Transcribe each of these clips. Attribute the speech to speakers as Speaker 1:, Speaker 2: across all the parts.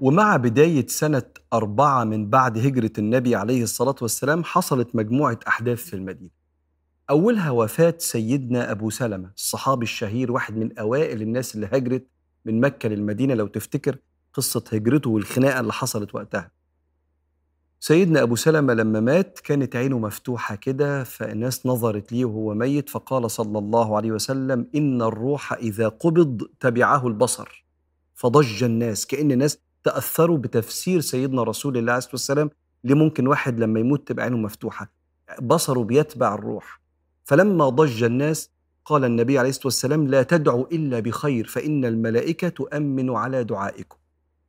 Speaker 1: ومع بداية سنة أربعة من بعد هجرة النبي عليه الصلاة والسلام حصلت مجموعة أحداث في المدينة. أولها وفاة سيدنا أبو سلمة الصحابي الشهير واحد من أوائل الناس اللي هجرت من مكة للمدينة لو تفتكر قصة هجرته والخناقة اللي حصلت وقتها. سيدنا أبو سلمة لما مات كانت عينه مفتوحة كده فالناس نظرت ليه وهو ميت فقال صلى الله عليه وسلم إن الروح إذا قبض تبعه البصر. فضج الناس كأن الناس تأثروا بتفسير سيدنا رسول الله عليه الصلاة والسلام ليه ممكن واحد لما يموت تبقى عينه مفتوحة. بصره بيتبع الروح. فلما ضج الناس قال النبي عليه الصلاة والسلام لا تدعوا إلا بخير فإن الملائكة تؤمن على دعائكم.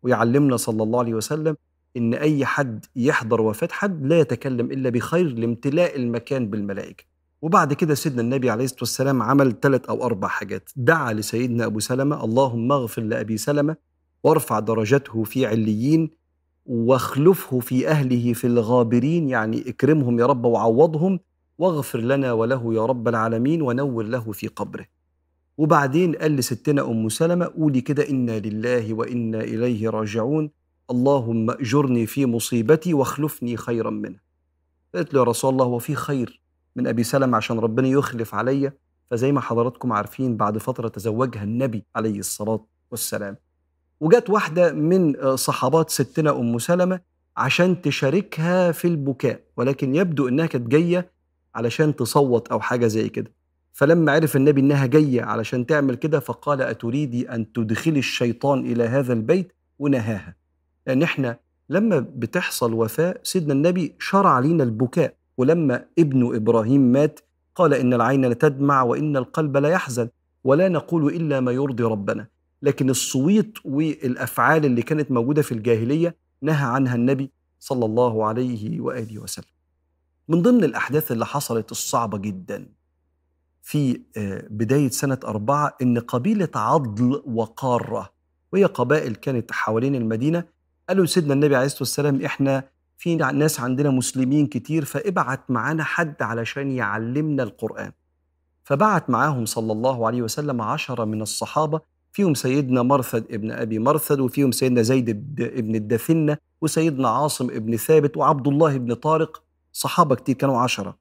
Speaker 1: ويعلمنا صلى الله عليه وسلم إن أي حد يحضر وفاة حد لا يتكلم إلا بخير لامتلاء المكان بالملائكة. وبعد كده سيدنا النبي عليه الصلاة والسلام عمل ثلاث أو أربع حاجات. دعا لسيدنا أبو سلمة اللهم اغفر لأبي سلمة وارفع درجته في عليين واخلفه في أهله في الغابرين. يعني اكرمهم يا رب وعوضهم واغفر لنا وله يا رب العالمين ونور له في قبره. وبعدين قال لستنا أم سلمة قولي كده إنا لله وإنا إليه راجعون. اللهم أجرني في مصيبتي واخلفني خيرا منها. قالت له يا رسول الله هو في خير من أبي سلمة عشان ربنا يخلف عليا فزي ما حضراتكم عارفين بعد فترة تزوجها النبي عليه الصلاة والسلام. وجت واحدة من صحابات ستنا أم سلمة عشان تشاركها في البكاء ولكن يبدو إنها كانت جاية علشان تصوت أو حاجة زي كده. فلما عرف النبي إنها جاية علشان تعمل كده فقال أتريدي أن تدخلي الشيطان إلى هذا البيت؟ ونهاها. لأن إحنا لما بتحصل وفاة سيدنا النبي شرع لينا البكاء. ولما ابن إبراهيم مات قال إن العين لتدمع وإن القلب لا يحزن ولا نقول إلا ما يرضي ربنا. لكن الصويت والأفعال اللي كانت موجودة في الجاهلية نهى عنها النبي صلى الله عليه وآله وسلم. من ضمن الأحداث اللي حصلت الصعبة جدا في بداية سنة أربعة إن قبيلة عضل وقارة وهي قبائل كانت حوالين المدينة قالوا لسيدنا النبي عليه الصلاة والسلام إحنا في ناس عندنا مسلمين كتير فابعت معانا حد علشان يعلمنا القرآن. فبعت معاهم صلى الله عليه وسلم عشرة من الصحابة فيهم سيدنا مرثد ابن أبي مرثد وفيهم سيدنا زيد ابن الدثنة وسيدنا عاصم ابن ثابت وعبد الله ابن طارق صحابة كتير كانوا عشرة.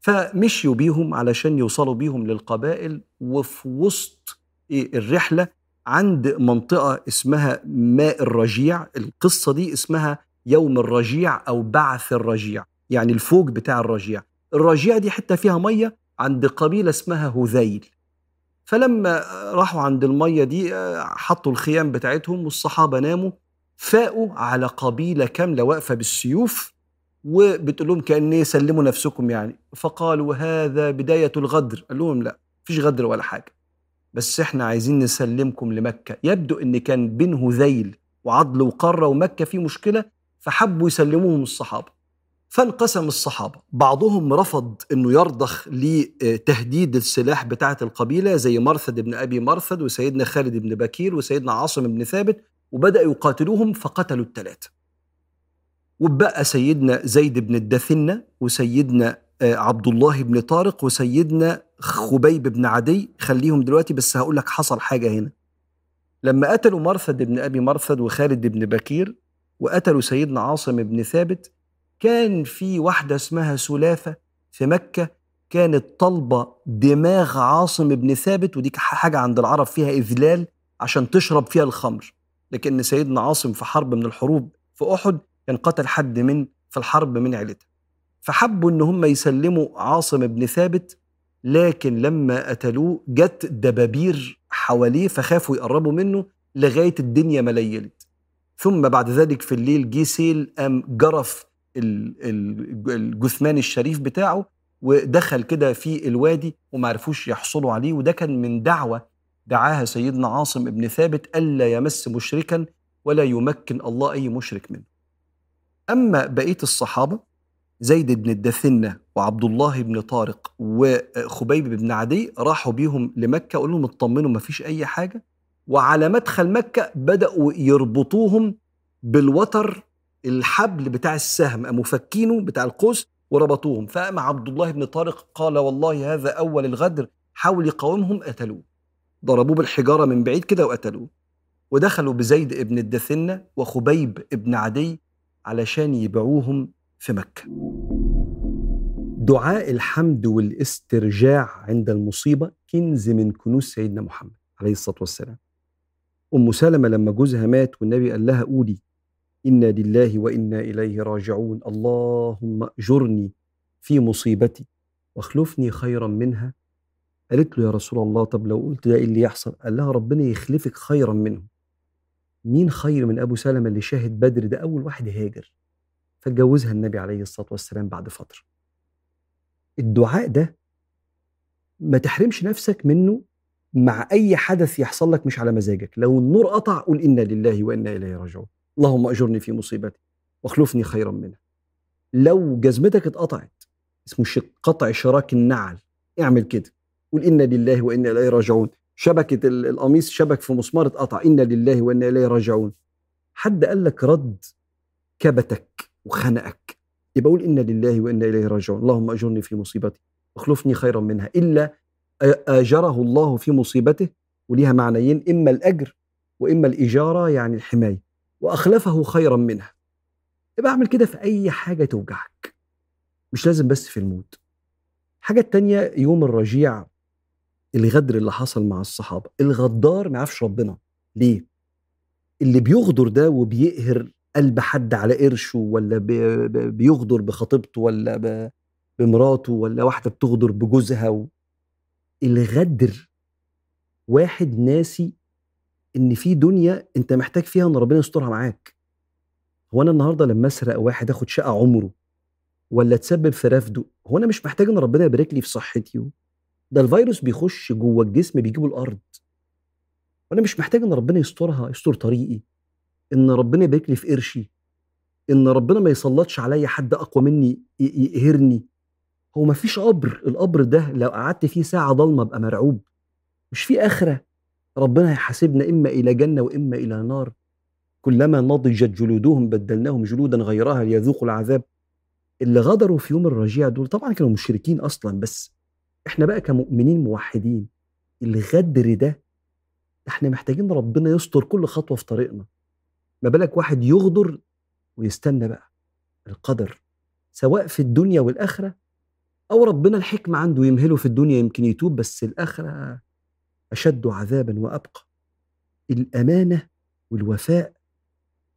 Speaker 1: فمشيوا بيهم علشان يوصلوا بيهم للقبائل وفي وسط الرحلة عند منطقة اسمها ماء الرجيع. القصة دي اسمها يوم الرجيع أو بعث الرجيع يعني الفوج بتاع الرجيع. الرجيع دي حتة فيها مية عند قبيلة اسمها هذيل. فلما راحوا عند المية دي حطوا الخيام بتاعتهم والصحابة ناموا فاقوا على قبيلة كاملة واقفة بالسيوف. وبتقول لهم كأن يسلموا نفسكم يعني. فقالوا هذا بداية الغدر. قال لهم لا فيش غدر ولا حاجة. بس إحنا عايزين نسلمكم لمكة. يبدو إن كان بين هذيل وعضل وقارة ومكة في مشكلة فحبوا يسلموهم الصحابة. فانقسم الصحابة. بعضهم رفض أنه يرضخ لتهديد السلاح بتاعة القبيلة زي مرثد بن أبي مرثد وسيدنا خالد بن بكير وسيدنا عاصم بن ثابت وبدأوا يقاتلوهم فقتلوا الثلاثة وبقى سيدنا زيد بن الدثنة وسيدنا عبد الله بن طارق وسيدنا خبيب بن عدي. خليهم دلوقتي بس هقول لك حصل حاجة هنا. لما قتلوا مرثد بن أبي مرثد وخالد بن بكير وقتلوا سيدنا عاصم بن ثابت كان في واحدة اسمها سلافة في مكة كانت طالبة دماغ عاصم بن ثابت ودي حاجة عند العرب فيها إذلال عشان تشرب فيها الخمر. لكن سيدنا عاصم في حرب من الحروب في أحد كان قتل حد من في الحرب من عيلتها فحبوا إن هم يسلموا عاصم بن ثابت لكن لما قتلوه جت دبابير حواليه فخافوا يقربوا منه لغاية الدنيا ما ليلت. ثم بعد ذلك في الليل جه سيل قام جرف الجثمان الشريف بتاعه ودخل كده في الوادي وما عرفوش يحصلوا عليه وده كان من دعوة دعاها سيدنا عاصم بن ثابت ألا يمس مشركا ولا يمكن الله أي مشرك منه. أما بقية الصحابة زيد بن الدثنة وعبد الله بن طارق وخبيب بن عدي راحوا بيهم لمكة قالوا لهم اطمنوا ما فيش أي حاجة. وعلى مدخل مكة بدأوا يربطوهم بالوتر الحبل بتاع السهم قاموا فكينه بتاع القوس وربطوهم. فقام عبد الله بن طارق قال والله هذا أول الغدر حاول يقاومهم قتلوه. ضربوه بالحجارة من بعيد كده وقتلوه. ودخلوا بزيد ابن الدثنة وخبيب ابن عدي علشان يبيعوهم في مكة. دعاء الحمد والاسترجاع عند المصيبة كنز من كنوز سيدنا محمد عليه الصلاة والسلام. أم سلمة لما جوزها مات والنبي قال لها قولي إنا لله وإنا إليه راجعون اللهم أجرني في مصيبتي واخلفني خيرا منها. قالت له يا رسول الله طب لو قلت ده إيه اللي يحصل؟ قال لها ربنا يخلفك خيرا منه مين خير من أبو سلمة اللي شاهد بدر ده أول واحد هاجر؟ فاتجوزها النبي عليه الصلاة والسلام بعد فترة. الدعاء ده ما تحرمش نفسك منه مع أي حدث يحصل لك مش على مزاجك. لو النور قطع قول إنا لله وإنا إليه راجعون. اللهم أجرني في مصيبتي واخلفني خيرا منها. لو جزمتك اتقطعت اسمه قطع شراك النعل اعمل كده. قول إنا لله وإنا إليه راجعون. شبكة القميص شبك في مسمار اتقطع. إنا لله وإنا إليه راجعون. حد قال لك رد كبتك وخنقك. يبقى قول إنا لله وإنا إليه راجعون. اللهم أجرني في مصيبتي واخلفني خيرا منها. إلا آجره الله في مصيبته وليها معنيين إما الأجر وإما الإجارة يعني الحماية. وأخلفه خيرا منها. يبقى أعمل كده في أي حاجة توجعك. مش لازم بس في الموت. الحاجة التانية يوم الرجيع الغدر اللي حصل مع الصحابة. الغدار ما يعرفش ربنا. ليه؟ اللي بيغدر ده وبيقهر قلب حد على قرشه ولا بيغدر بخطيبته ولا بمراته ولا واحدة بتغدر بجوزها و... الغدر واحد ناسي إن في دنيا أنت محتاج فيها إن ربنا يسترها معاك. هو أنا النهارده لما أسرق واحد آخد شقة عمره ولا تسبب في رفده هو أنا مش محتاج إن ربنا يبارك لي في صحتي ده الفيروس بيخش جوه الجسم بيجيبه الأرض. وأنا مش محتاج إن ربنا يسترها يستر طريقي. إن ربنا يبارك لي في قرشي. إن ربنا ما يسلطش عليا حد أقوى مني يقهرني هو ما فيش قبر. القبر ده لو قعدت فيه ساعة ضلمة أبقى مرعوب. مش في آخرة. ربنا هيحاسبنا إما إلى جنة وإما إلى نار. كلما نضجت جلودهم بدلناهم جلودا غيرها ليذوقوا العذاب. اللي غدروا في يوم الرجيع دول طبعا كانوا مشركين أصلا بس إحنا بقى كمؤمنين موحدين الغدر ده إحنا محتاجين ربنا يستر كل خطوة في طريقنا. ما بالك واحد يغدر ويستنى بقى القدر سواء في الدنيا والآخرة أو ربنا الحكمة عنده يمهله في الدنيا يمكن يتوب بس الآخرة أشد عذابا وأبقى. الأمانة والوفاء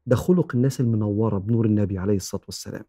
Speaker 1: ده خلق الناس المنورة بنور النبي عليه الصلاة والسلام.